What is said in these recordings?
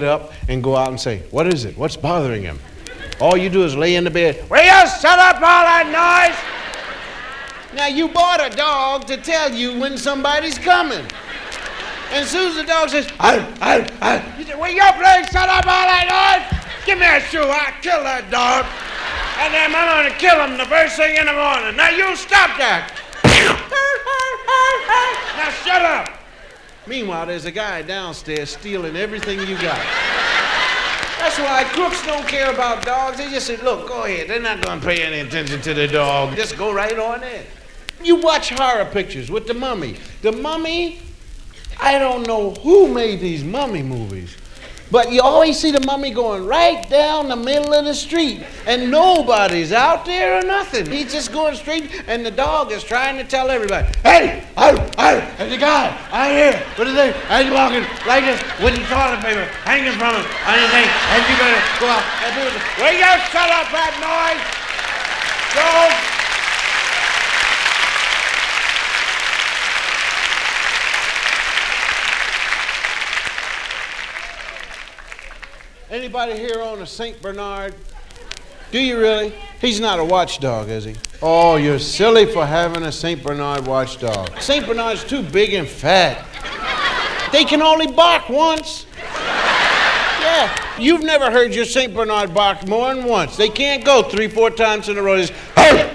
get up and go out and say, What is it? What's bothering him? All you do is lay in the bed, Will you shut up all that noise? Now, you bought a dog to tell you when somebody's coming. And as soon as the dog says, I, I, I, you say, Will you please shut up all that noise? Give me a shoe, I'll kill that dog. And then I'm gonna kill him the first thing in the morning. Now you stop that. now shut up. Meanwhile, there's a guy downstairs stealing everything you got. That's why crooks don't care about dogs. They just say, look, go ahead. They're not going to pay any attention to the dog. Just go right on in. You watch horror pictures with the mummy. The mummy, I don't know who made these mummy movies. But you always see the mummy going right down the middle of the street, and nobody's out there or nothing. He's just going straight, and the dog is trying to tell everybody, "Hey, I, I, there's a guy out here. What is it? And he's walking like this with the toilet paper hanging from him on his thing, and you better go out and do it. Will you shut up that noise? Go." Anybody here own a St. Bernard? Do you really? He's not a watchdog, is he? Oh, you're silly for having a St. Bernard watchdog. St. Bernard's too big and fat. They can only bark once. Yeah, you've never heard your St. Bernard bark more than once. They can't go three, four times in a row. Just, hey!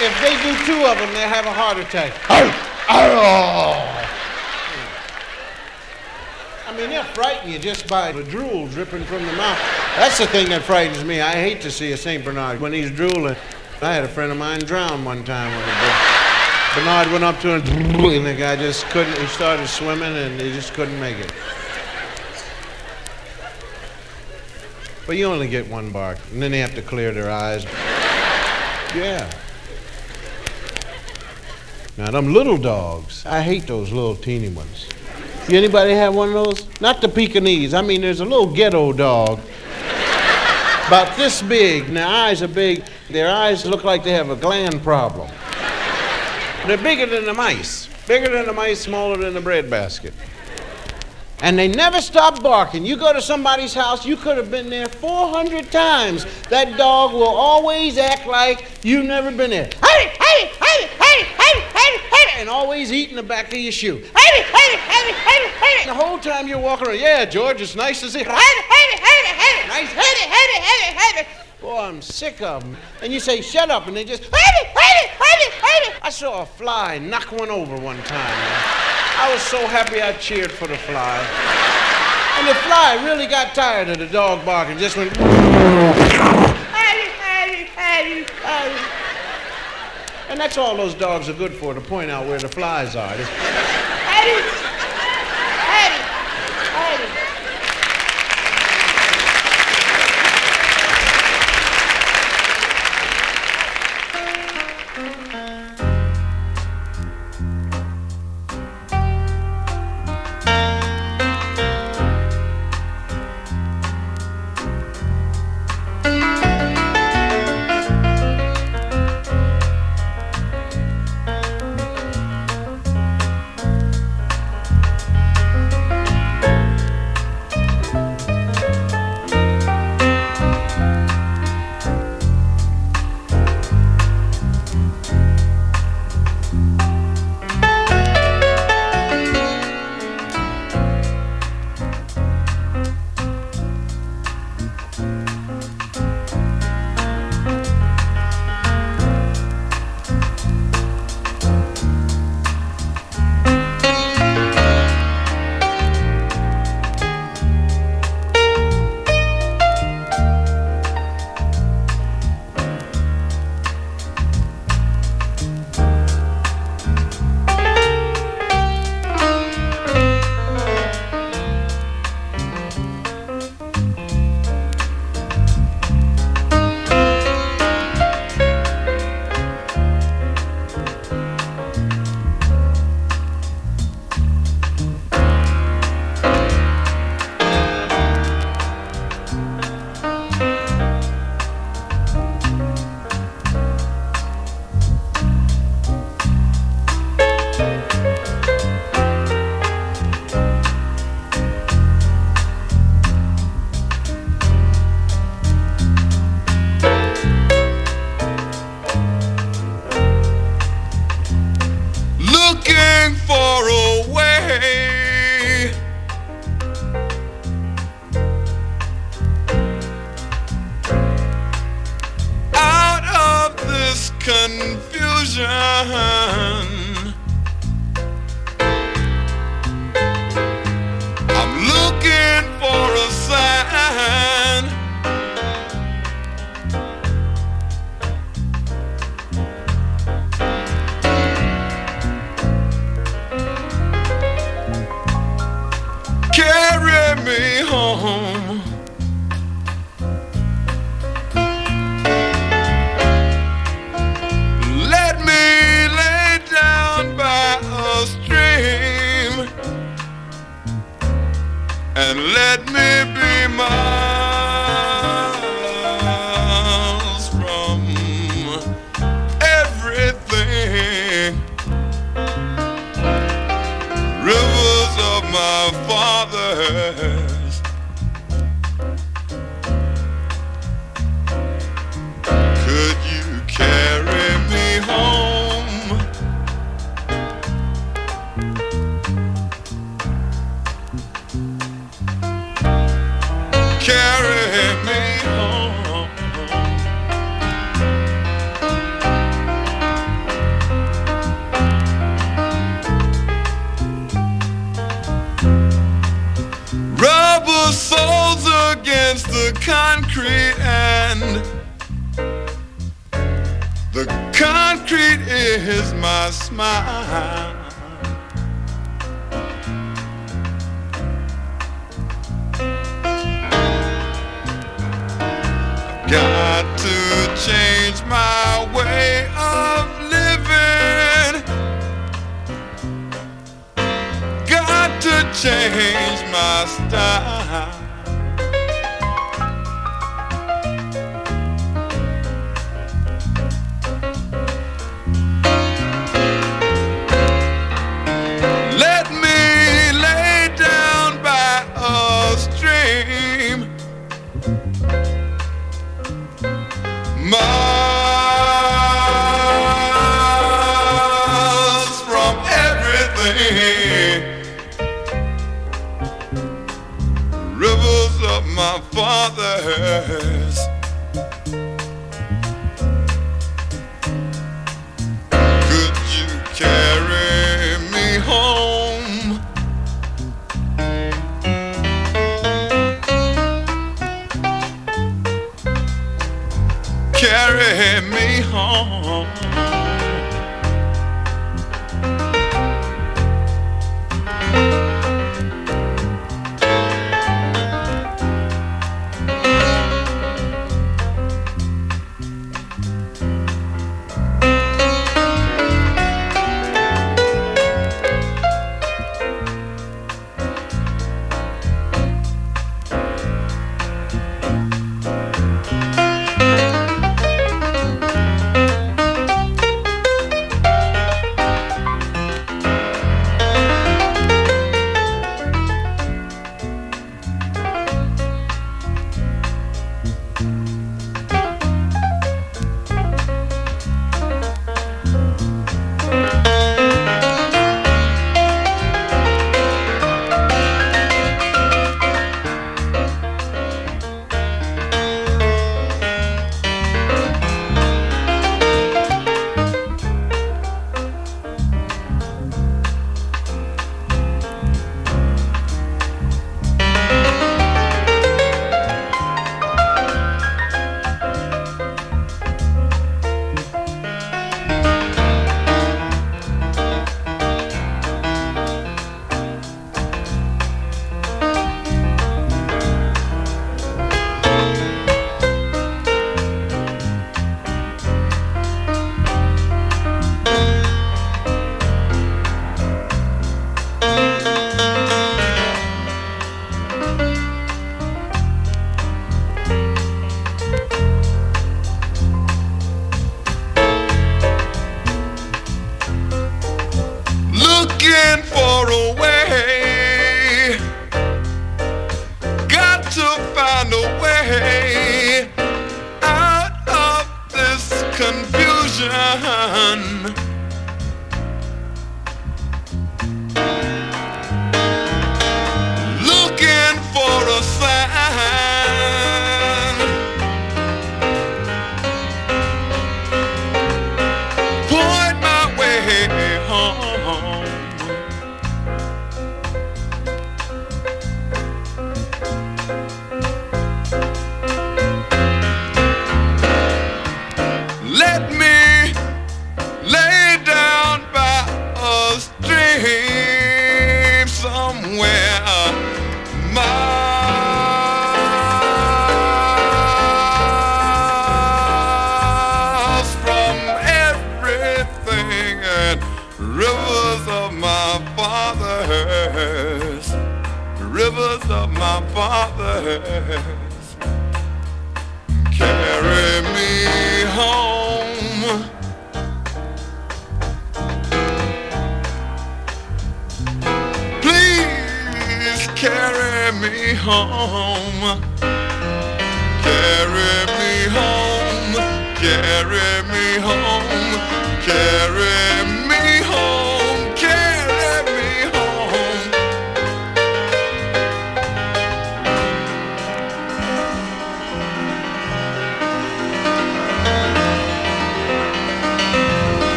If they do two of them, they'll have a heart attack. I mean, they'll frighten you just by the drool dripping from the mouth. That's the thing that frightens me. I hate to see a St. Bernard when he's drooling. I had a friend of mine drown one time when a Bernard went up to him, and the guy just couldn't, he started swimming and he just couldn't make it. But you only get one bark, and then they have to clear their eyes. Yeah. Now, them little dogs, I hate those little teeny ones. You Anybody have one of those? Not the Pekingese. I mean, there's a little ghetto dog, about this big, their eyes are big. Their eyes look like they have a gland problem. They're bigger than the mice, bigger than the mice, smaller than the breadbasket and they never stop barking. You go to somebody's house, you could have been there 400 times. That dog will always act like you've never been there. Hey, hey, hey, hey, hey, hey, hey, and always eating the back of your shoe. Hey, hey, hey, hey, hey. The whole time you're walking around, yeah, George, it's nice to see. Hey, hey, hey, hey, nice. Hey, hey, hey, hey, hey. Boy, I'm sick of them. And you say, shut up, and they just, hey, hey, hey, hey. I saw a fly knock one over one time. I was so happy I cheered for the fly. And the fly really got tired of the dog barking, just went. And that's all those dogs are good for, to point out where the flies are. Fathers.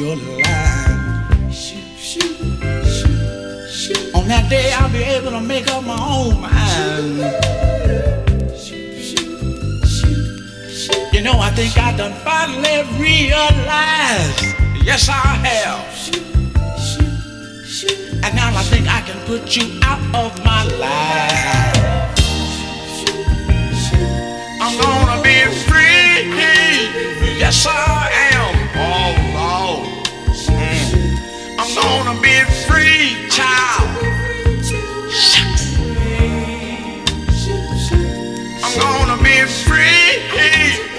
Your lies. On that day, I'll be able to make up my own mind. You know, I think I done finally realized. Yes, I have. And now I think I can put you out of my life. I'm gonna be free. Yes, I am. Oh, Lord. Mm. I'm gonna be free, child. I'm gonna be free.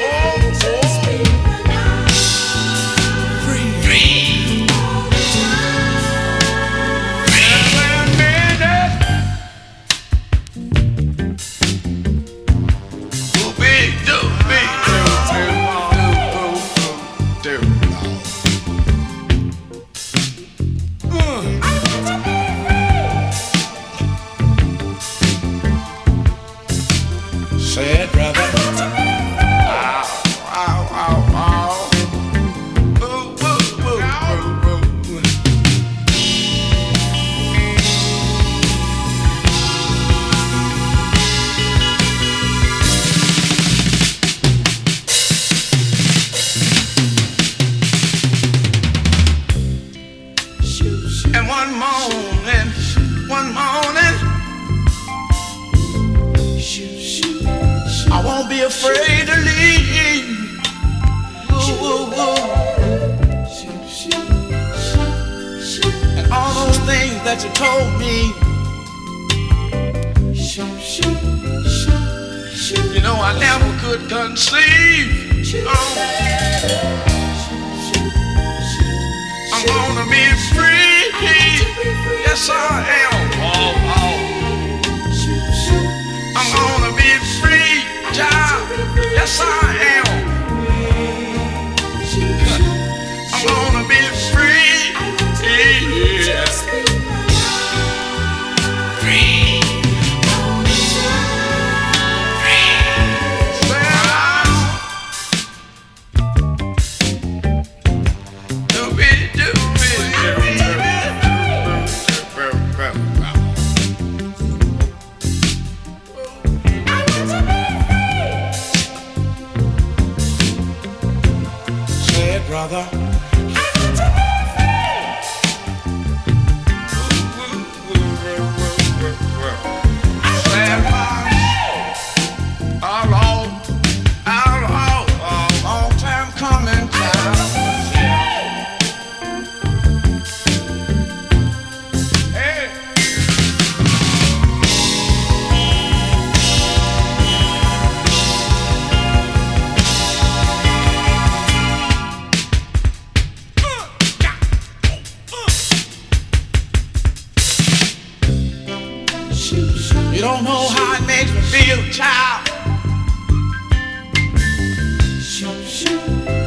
You don't know how it makes me feel, child.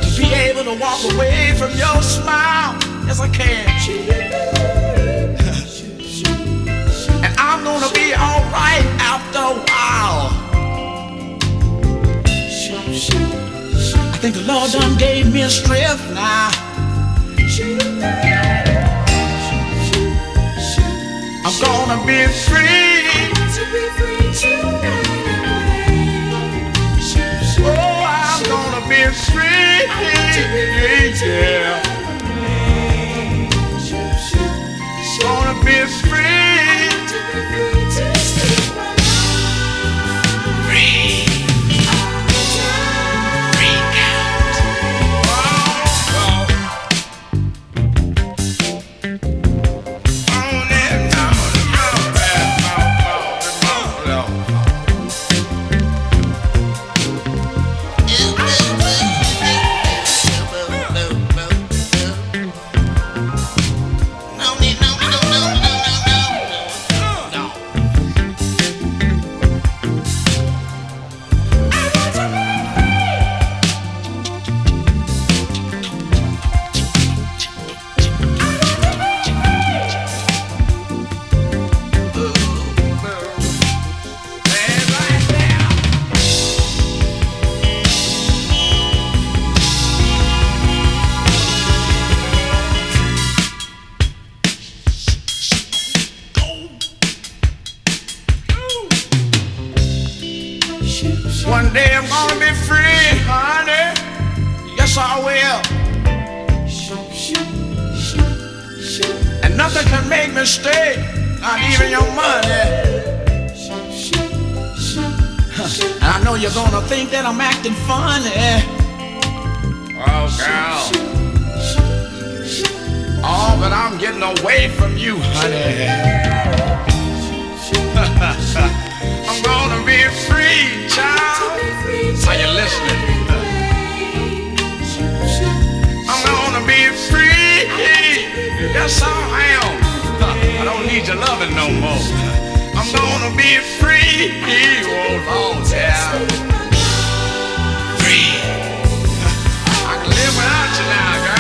To be able to walk away from your smile. Yes, I can. And I'm gonna be alright after a while. I think the Lord done gave me a strength now. I'm gonna be free yeah. I'm gonna be free. Yes, I will. And nothing can make me stay, not even your money. And I know you're gonna think that I'm acting funny. Oh, girl. Oh, but I'm getting away from you, honey. I'm gonna be free, child. Are you listening? Yes, I am. I don't need your loving no more. I'm gonna be free. Oh, Lord, yeah. Free. I can live without you now, girl.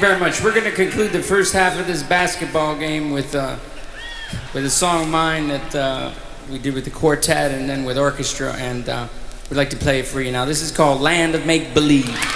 Very much. We're going to conclude the first half of this basketball game with uh, with a song of mine that uh, we did with the quartet and then with orchestra, and uh, we'd like to play it for you now. This is called "Land of Make Believe."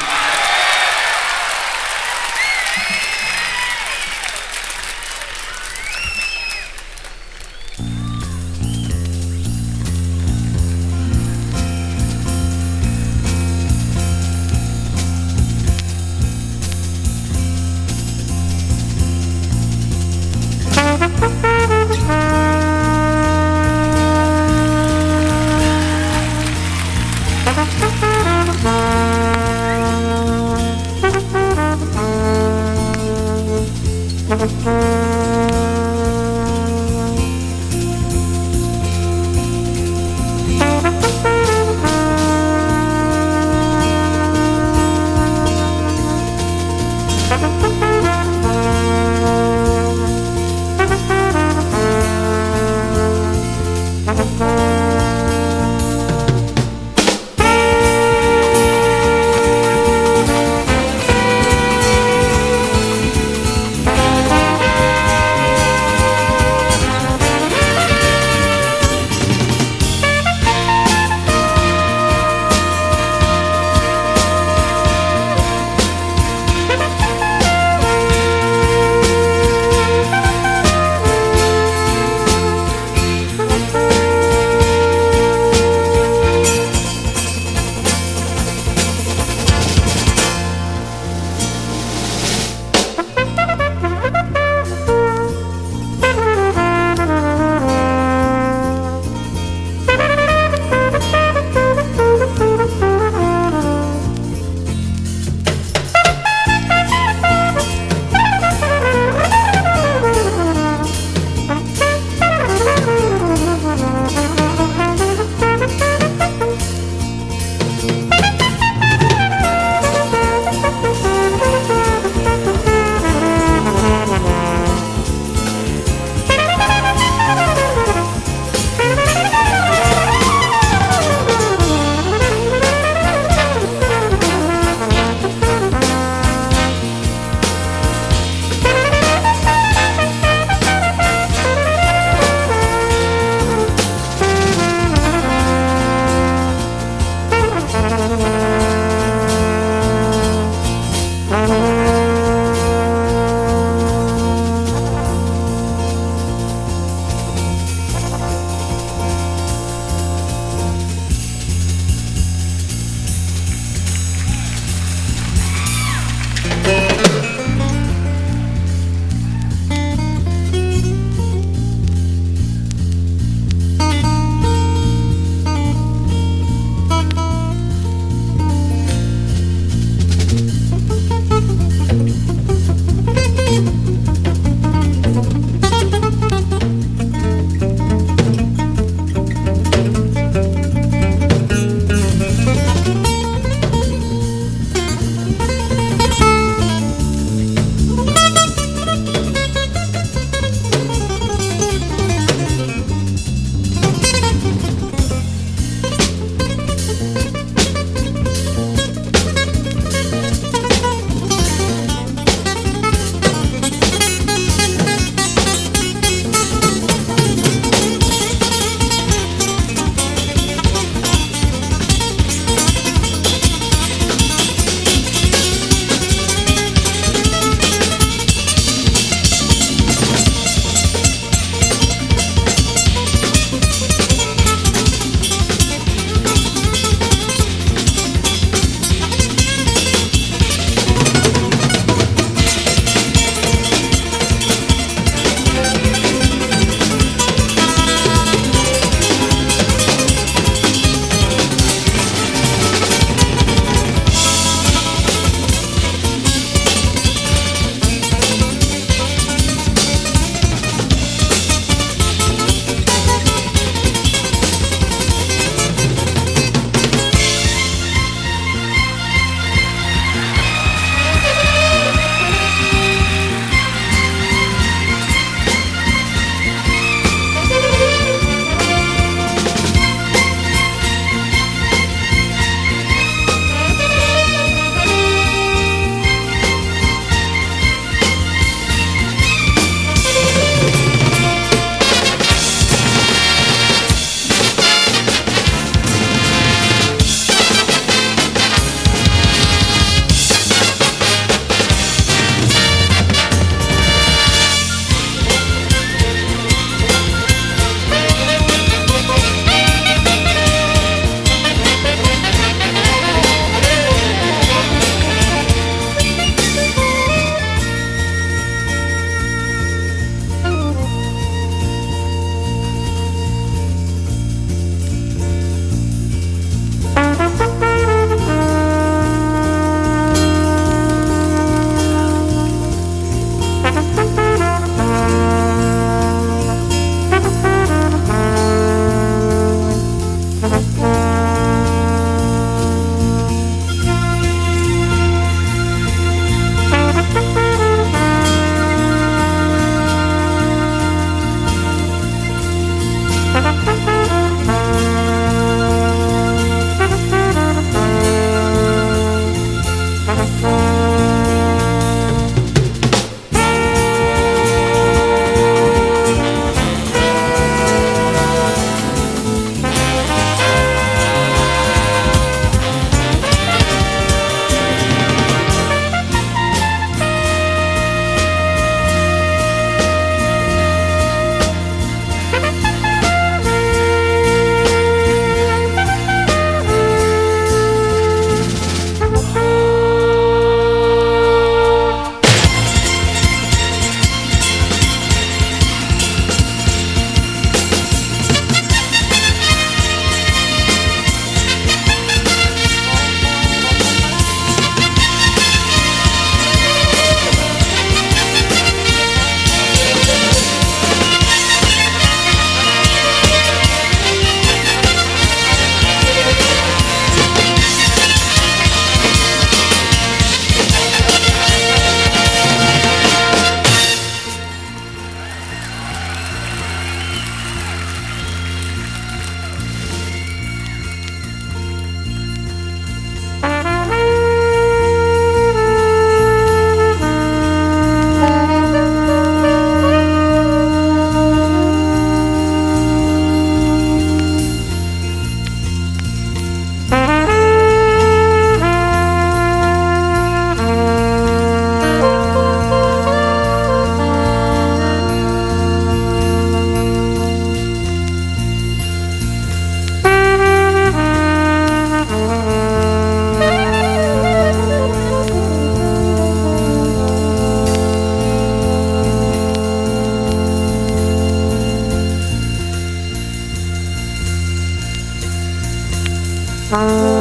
Uh...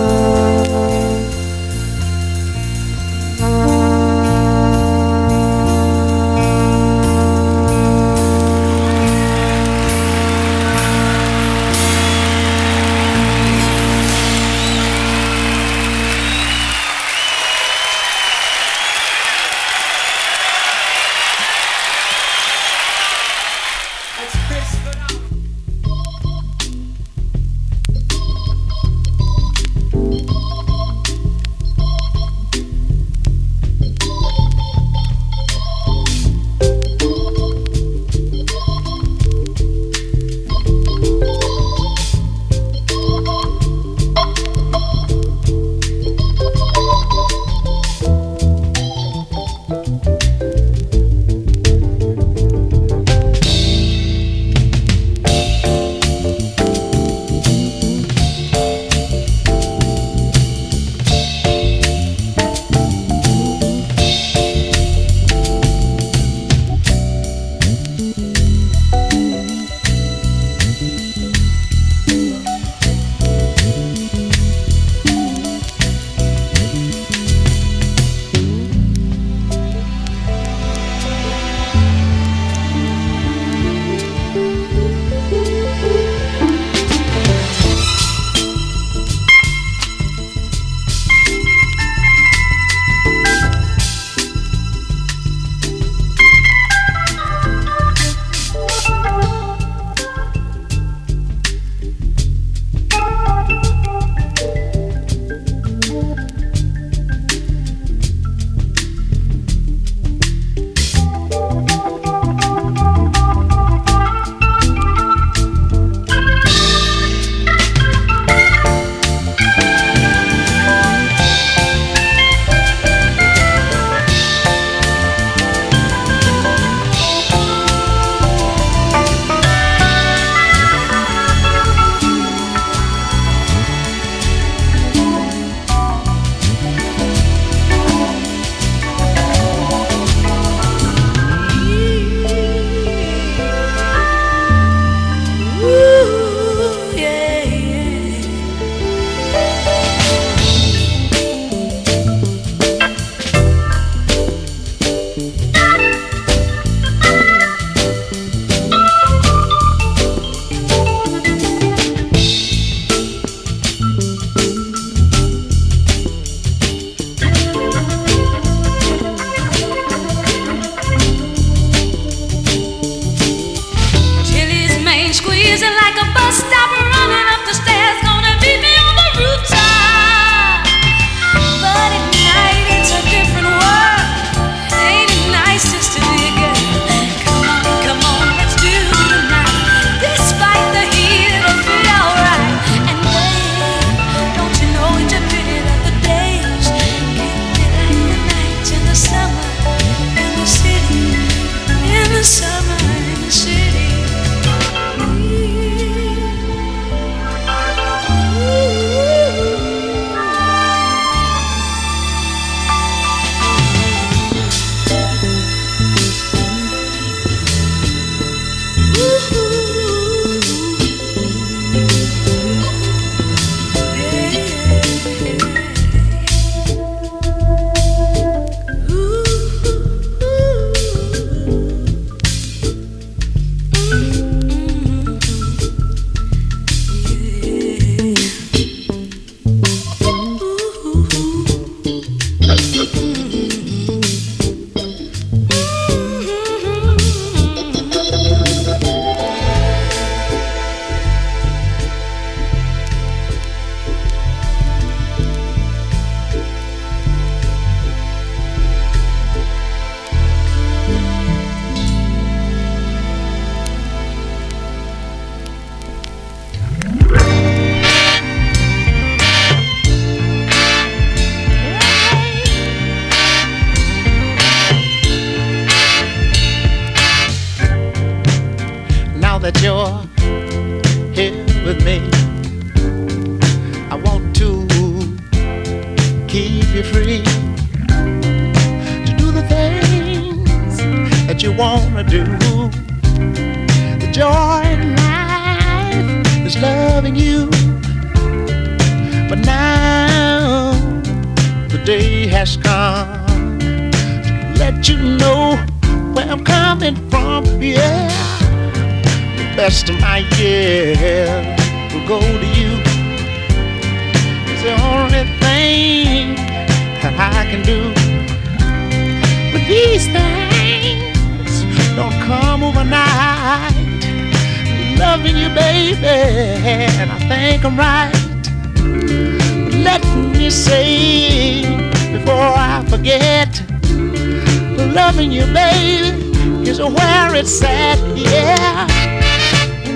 back, yeah.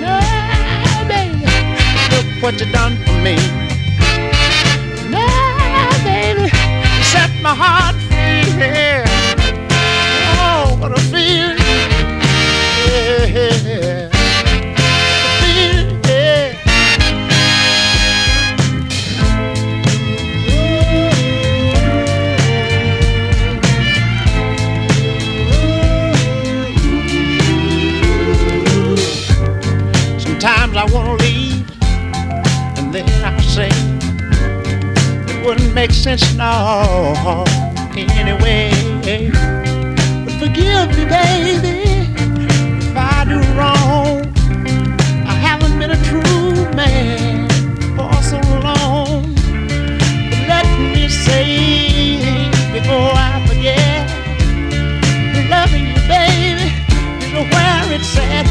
no, baby, look what you done for me. no, baby, you set my heart make sense now anyway. But forgive me, baby, if I do wrong. I haven't been a true man for so long. But let me say before I forget, loving you, baby, is where it's at.